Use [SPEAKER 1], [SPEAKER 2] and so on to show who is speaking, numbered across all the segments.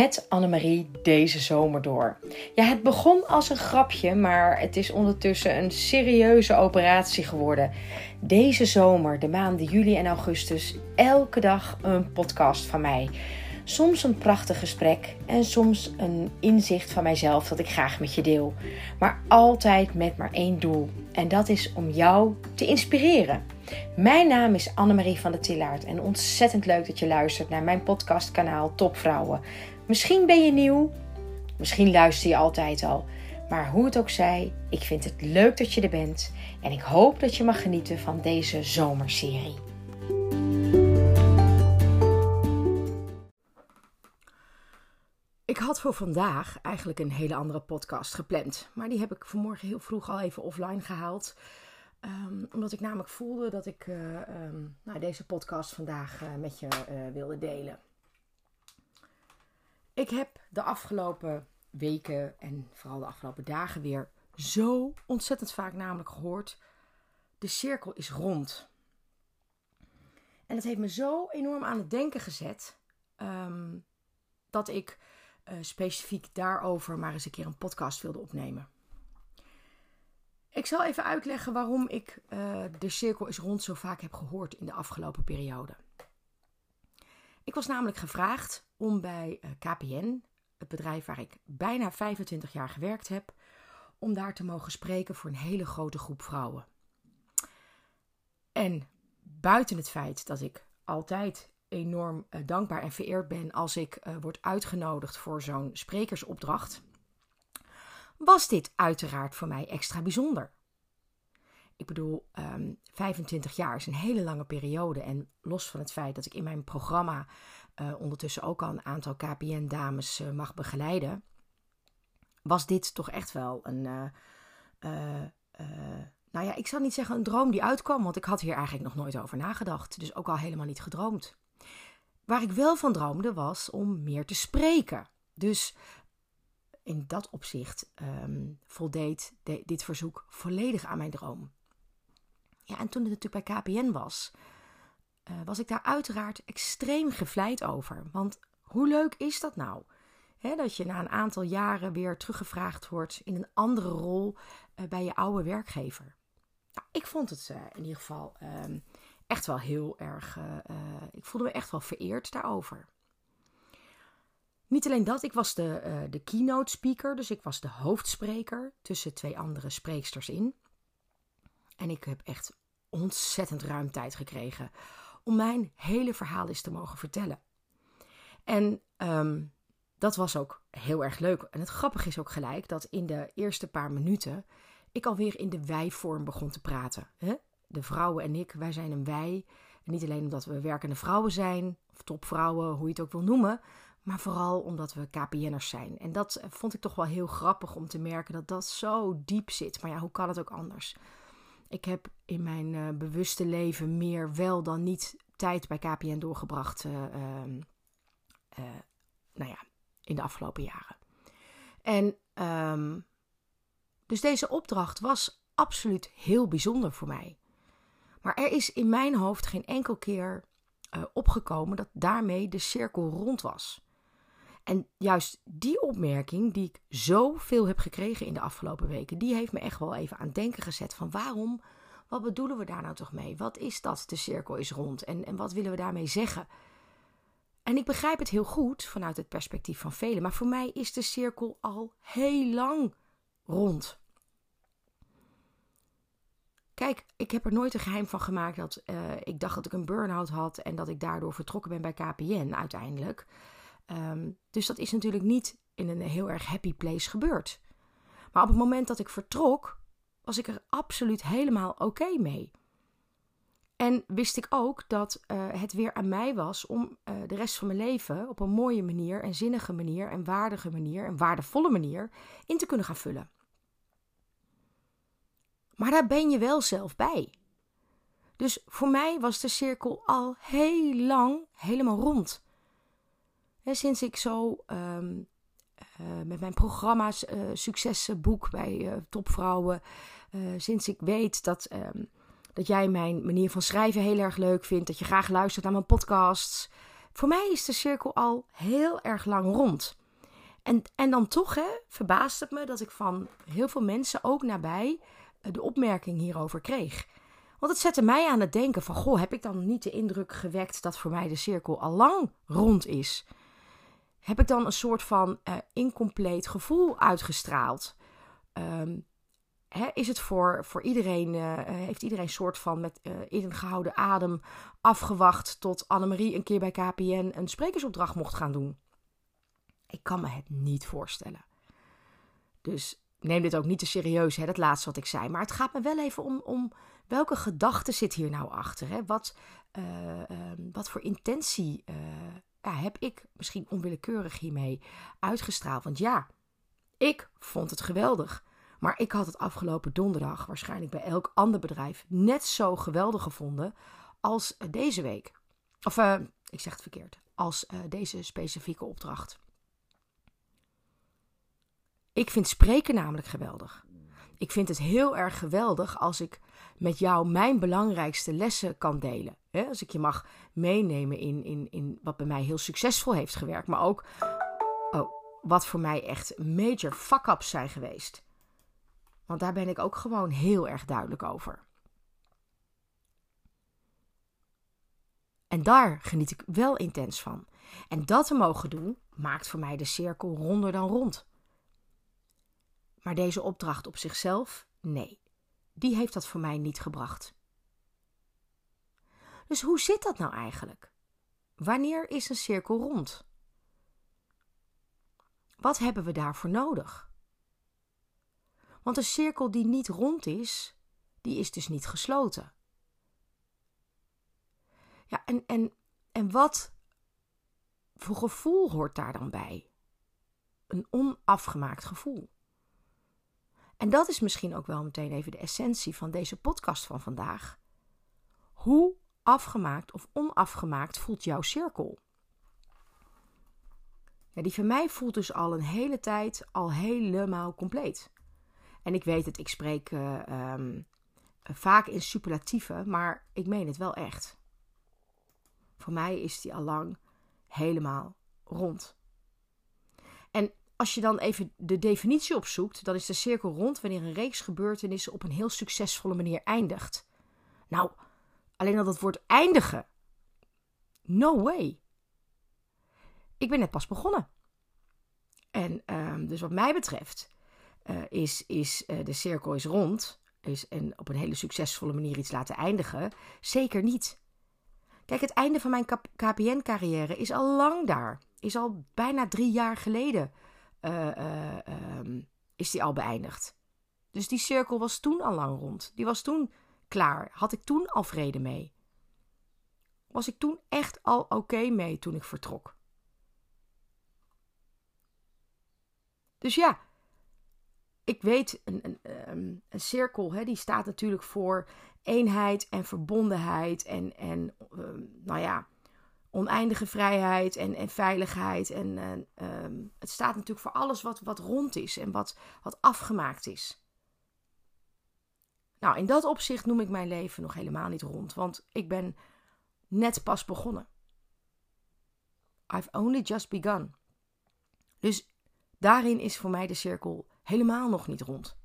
[SPEAKER 1] met Annemarie deze zomer door. Ja, het begon als een grapje, maar het is ondertussen een serieuze operatie geworden. Deze zomer, de maanden juli en augustus, elke dag een podcast van mij. Soms een prachtig gesprek en soms een inzicht van mijzelf dat ik graag met je deel. Maar altijd met maar één doel. En dat is om jou te inspireren. Mijn naam is Annemarie van der Tillaert en ontzettend leuk dat je luistert naar mijn podcastkanaal Topvrouwen. Misschien ben je nieuw, misschien luister je altijd al. Maar hoe het ook zij, ik vind het leuk dat je er bent en ik hoop dat je mag genieten van deze zomerserie. Ik had voor vandaag eigenlijk een hele andere podcast gepland. Maar die heb ik vanmorgen heel vroeg al even offline gehaald. Um, omdat ik namelijk voelde dat ik uh, um, nou, deze podcast vandaag uh, met je uh, wilde delen. Ik heb de afgelopen weken en vooral de afgelopen dagen weer zo ontzettend vaak namelijk gehoord: de cirkel is rond. En dat heeft me zo enorm aan het denken gezet um, dat ik uh, specifiek daarover maar eens een keer een podcast wilde opnemen. Ik zal even uitleggen waarom ik uh, de cirkel is rond zo vaak heb gehoord in de afgelopen periode. Ik was namelijk gevraagd om bij uh, KPN, het bedrijf waar ik bijna 25 jaar gewerkt heb, om daar te mogen spreken voor een hele grote groep vrouwen. En buiten het feit dat ik altijd enorm uh, dankbaar en vereerd ben als ik uh, word uitgenodigd voor zo'n sprekersopdracht, was dit uiteraard voor mij extra bijzonder. Ik bedoel, um, ehm, 25 jaar is een hele lange periode. En los van het feit dat ik in mijn programma uh, ondertussen ook al een aantal KPN-dames mag begeleiden, was dit toch echt wel een. nou ja, ik zal niet zeggen een droom die uitkwam, want ik had hier eigenlijk nog nooit over nagedacht. Dus ook al helemaal niet gedroomd. Waar ik wel van droomde was om meer te spreken. Dus in dat opzicht um, voldeed de, dit verzoek volledig aan mijn droom. Ja, en toen het natuurlijk bij KPN was, uh, was ik daar uiteraard extreem gevleid over. Want hoe leuk is dat nou? Dat je na een aantal jaren weer teruggevraagd wordt in een andere rol uh, bij je oude werkgever. Nou, ik vond het uh, in ieder geval um, echt wel heel erg. Ik voelde me echt wel vereerd daarover. Niet alleen dat, ik was de, de keynote speaker, dus ik was de hoofdspreker tussen twee andere spreeksters in. En ik heb echt ontzettend ruim tijd gekregen om mijn hele verhaal eens te mogen vertellen. En um, dat was ook heel erg leuk. En het grappige is ook gelijk dat in de eerste paar minuten ik alweer in de wij-vorm begon te praten. Hè? de vrouwen en ik, wij zijn een wij. Niet alleen omdat we werkende vrouwen zijn, of topvrouwen, hoe je het ook wil noemen, maar vooral omdat we KPN'ers zijn. En dat vond ik toch wel heel grappig om te merken dat dat zo diep zit. Maar ja, hoe kan het ook anders? Ik heb in mijn uh, bewuste leven meer wel dan niet tijd bij KPN doorgebracht. Uh, uh, nou ja, in de afgelopen jaren. En um, dus deze opdracht was absoluut heel bijzonder voor mij. Maar er is in mijn hoofd geen enkel keer opgekomen dat daarmee de cirkel rond was. En juist die opmerking, die ik zoveel heb gekregen in de afgelopen weken, die heeft me echt wel even aan het denken gezet van waarom, wat bedoelen we daar nou toch mee? Wat is dat, de cirkel is rond en, en wat willen we daarmee zeggen? En ik begrijp het heel goed vanuit het perspectief van velen, maar voor mij is de cirkel al heel lang rond. Kijk, ik heb er nooit een geheim van gemaakt dat uh, ik dacht dat ik een burn-out had en dat ik daardoor vertrokken ben bij KPN uiteindelijk. Um, dus dat is natuurlijk niet in een heel erg happy place gebeurd. Maar op het moment dat ik vertrok, was ik er absoluut helemaal oké mee. En wist ik ook dat uh, het weer aan mij was om uh, de rest van mijn leven op een mooie manier en zinnige manier en waardige manier en waardevolle manier in te kunnen gaan vullen. Maar daar ben je wel zelf bij. Dus voor mij was de cirkel al heel lang helemaal rond. Sinds ik zo um, uh, met mijn programma's uh, bij uh, topvrouwen. sinds ik weet dat, um, dat jij mijn manier van schrijven heel erg leuk vindt. Dat je graag luistert naar mijn podcasts. voor mij is de cirkel al heel erg lang rond. En, en dan toch hè, verbaast het me dat ik van heel veel mensen, ook nabij, eh, de opmerking hierover kreeg. Want het zette mij aan het denken van, goh, heb ik dan niet de indruk gewekt dat voor mij de cirkel al lang rond is? Heb ik dan een soort van uh, incompleet gevoel uitgestraald? Hè, is het voor, voor iedereen, uh, heeft iedereen een soort van met uh, ingehouden adem afgewacht tot Annemarie een keer bij KPN een sprekersopdracht mocht gaan doen? Ik kan me het niet voorstellen. Dus neem dit ook niet te serieus, hè, dat laatste wat ik zei. Maar het gaat me wel even om, om welke gedachte zit hier nou achter? Hè? Wat, uh, wat voor intentie heb ik misschien onwillekeurig hiermee uitgestraald? Want ja, ik vond het geweldig. Maar ik had het afgelopen donderdag waarschijnlijk bij elk ander bedrijf net zo geweldig gevonden als deze week. Of ik zeg het verkeerd, als deze specifieke opdracht. Ik vind spreken namelijk geweldig. Ik vind het heel erg geweldig als ik met jou mijn belangrijkste lessen kan delen. Als ik je mag meenemen in, in, in wat bij mij heel succesvol heeft gewerkt, maar ook oh, wat voor mij echt major fuck-ups zijn geweest. Want daar ben ik ook gewoon heel erg duidelijk over. En daar geniet ik wel intens van. En dat te mogen doen, maakt voor mij de cirkel ronder dan rond. Maar deze opdracht op zichzelf, nee, die heeft dat voor mij niet gebracht. Dus hoe zit dat nou eigenlijk? Wanneer is een cirkel rond? Wat hebben we daarvoor nodig? Want een cirkel die niet rond is, die is dus niet gesloten. Ja, en, en, en wat voor gevoel hoort daar dan bij? Een onafgemaakt gevoel. En dat is misschien ook wel meteen even de essentie van deze podcast van vandaag. Hoe afgemaakt of onafgemaakt voelt jouw cirkel? Ja, die van mij voelt dus al een hele tijd al helemaal compleet. En ik weet het, ik spreek uh, um, vaak in superlatieven, maar ik meen het wel echt. Voor mij is die al lang helemaal rond. En als je dan even de definitie opzoekt, dan is de cirkel rond wanneer een reeks gebeurtenissen op een heel succesvolle manier eindigt. Nou, alleen al dat woord eindigen. No way. Ik ben net pas begonnen. En um, dus wat mij betreft uh, is, is uh, de cirkel is rond. Is, en op een hele succesvolle manier iets laten eindigen. Zeker niet. Kijk, het einde van mijn KPN-carrière is al lang daar. Is al bijna drie jaar geleden uh, um, is die al beëindigd. Dus die cirkel was toen al lang rond. Die was toen klaar. Had ik toen al vrede mee? Was ik toen echt al oké mee toen ik vertrok? Dus ja, ik weet, een, een, ehm, een cirkel hè, die staat natuurlijk voor eenheid en verbondenheid en, en uh, nou ja, oneindige vrijheid en, en veiligheid. En uh, het staat natuurlijk voor alles wat, wat rond is en wat, wat afgemaakt is. Nou, in dat opzicht noem ik mijn leven nog helemaal niet rond, want ik ben net pas begonnen. I've only just begun. Dus daarin is voor mij de cirkel helemaal nog niet rond.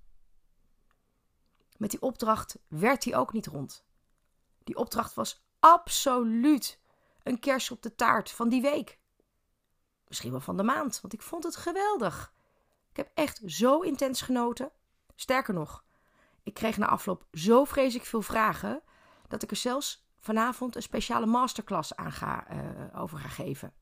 [SPEAKER 1] Met die opdracht werd die ook niet rond. Die opdracht was absoluut een kers op de taart van die week. Misschien wel van de maand, want ik vond het geweldig. Ik heb echt zo intens genoten. Sterker nog, ik kreeg na afloop zo vreselijk veel vragen dat ik er zelfs vanavond een speciale masterclass aan ga, uh, over ga geven.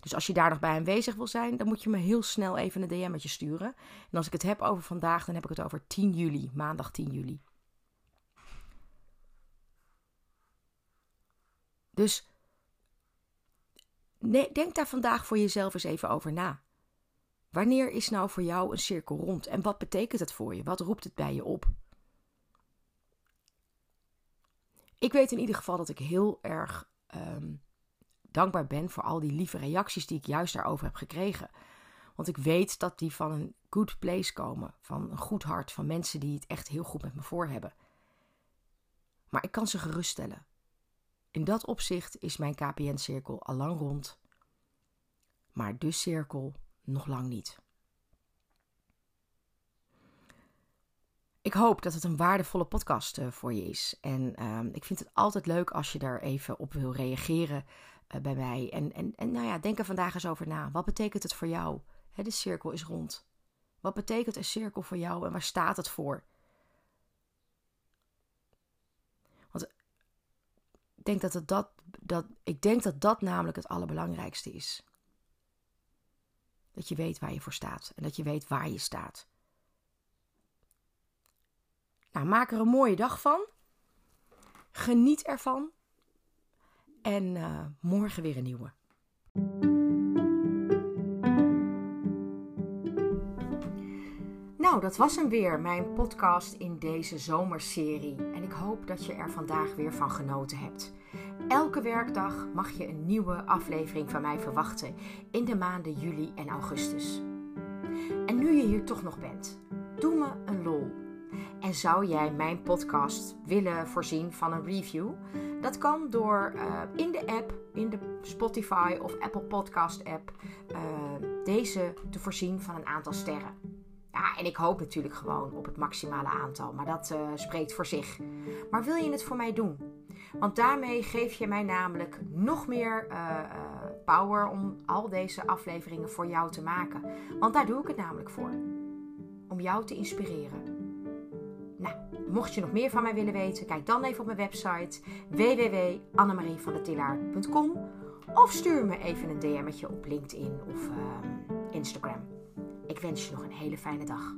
[SPEAKER 1] Dus als je daar nog bij aanwezig wil zijn, dan moet je me heel snel even een DM'tje sturen. En als ik het heb over vandaag, dan heb ik het over 10 juli, maandag 10 juli. Dus denk daar vandaag voor jezelf eens even over na. Wanneer is nou voor jou een cirkel rond en wat betekent het voor je? Wat roept het bij je op? Ik weet in ieder geval dat ik heel erg um, dankbaar ben voor al die lieve reacties die ik juist daarover heb gekregen. Want ik weet dat die van een good place komen, van een goed hart, van mensen die het echt heel goed met me voor hebben. Maar ik kan ze geruststellen. In dat opzicht is mijn KPN-cirkel al lang rond, maar de cirkel nog lang niet. Ik hoop dat het een waardevolle podcast uh, voor je is. En uh, ik vind het altijd leuk als je daar even op wil reageren uh, bij mij. En, en, en nou ja, denk er vandaag eens over na. Wat betekent het voor jou? De cirkel is rond. Wat betekent een cirkel voor jou en waar staat het voor? Want ik denk dat, het dat, dat, ik denk dat dat namelijk het allerbelangrijkste is. Dat je weet waar je voor staat en dat je weet waar je staat. Nou, maak er een mooie dag van. Geniet ervan. En uh, morgen weer een nieuwe. Nou, dat was hem weer, mijn podcast in deze zomerserie. En ik hoop dat je er vandaag weer van genoten hebt. Elke werkdag mag je een nieuwe aflevering van mij verwachten in de maanden juli en augustus. En nu je hier toch nog bent, doe me een lol. En zou jij mijn podcast willen voorzien van een review? Dat kan door uh, in de app, in de Spotify of Apple Podcast app, uh, deze te voorzien van een aantal sterren. Ja, en ik hoop natuurlijk gewoon op het maximale aantal, maar dat uh, spreekt voor zich. Maar wil je het voor mij doen? Want daarmee geef je mij namelijk nog meer uh, power om al deze afleveringen voor jou te maken. Want daar doe ik het namelijk voor. Om jou te inspireren. Nou, mocht je nog meer van mij willen weten, kijk dan even op mijn website www.annemarievandetillaar.com of stuur me even een DM'tje op LinkedIn of uh, Instagram. Ik wens je nog een hele fijne dag.